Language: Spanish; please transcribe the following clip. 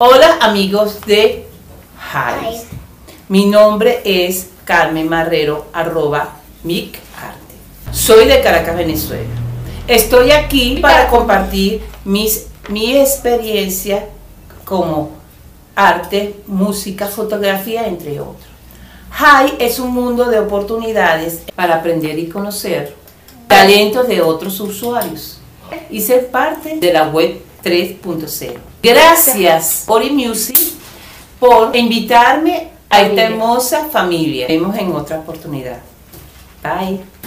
Hola amigos de Hive. Mi nombre es Carmen Marrero, arroba Mic Arte. Soy de Caracas, Venezuela. Estoy aquí para compartir mis, mi experiencia como arte, música, fotografía, entre otros. Hi es un mundo de oportunidades para aprender y conocer talentos de otros usuarios y ser parte de la web 3.0. Gracias por eMusic por invitarme a esta hermosa familia. Nos vemos en otra oportunidad. Bye.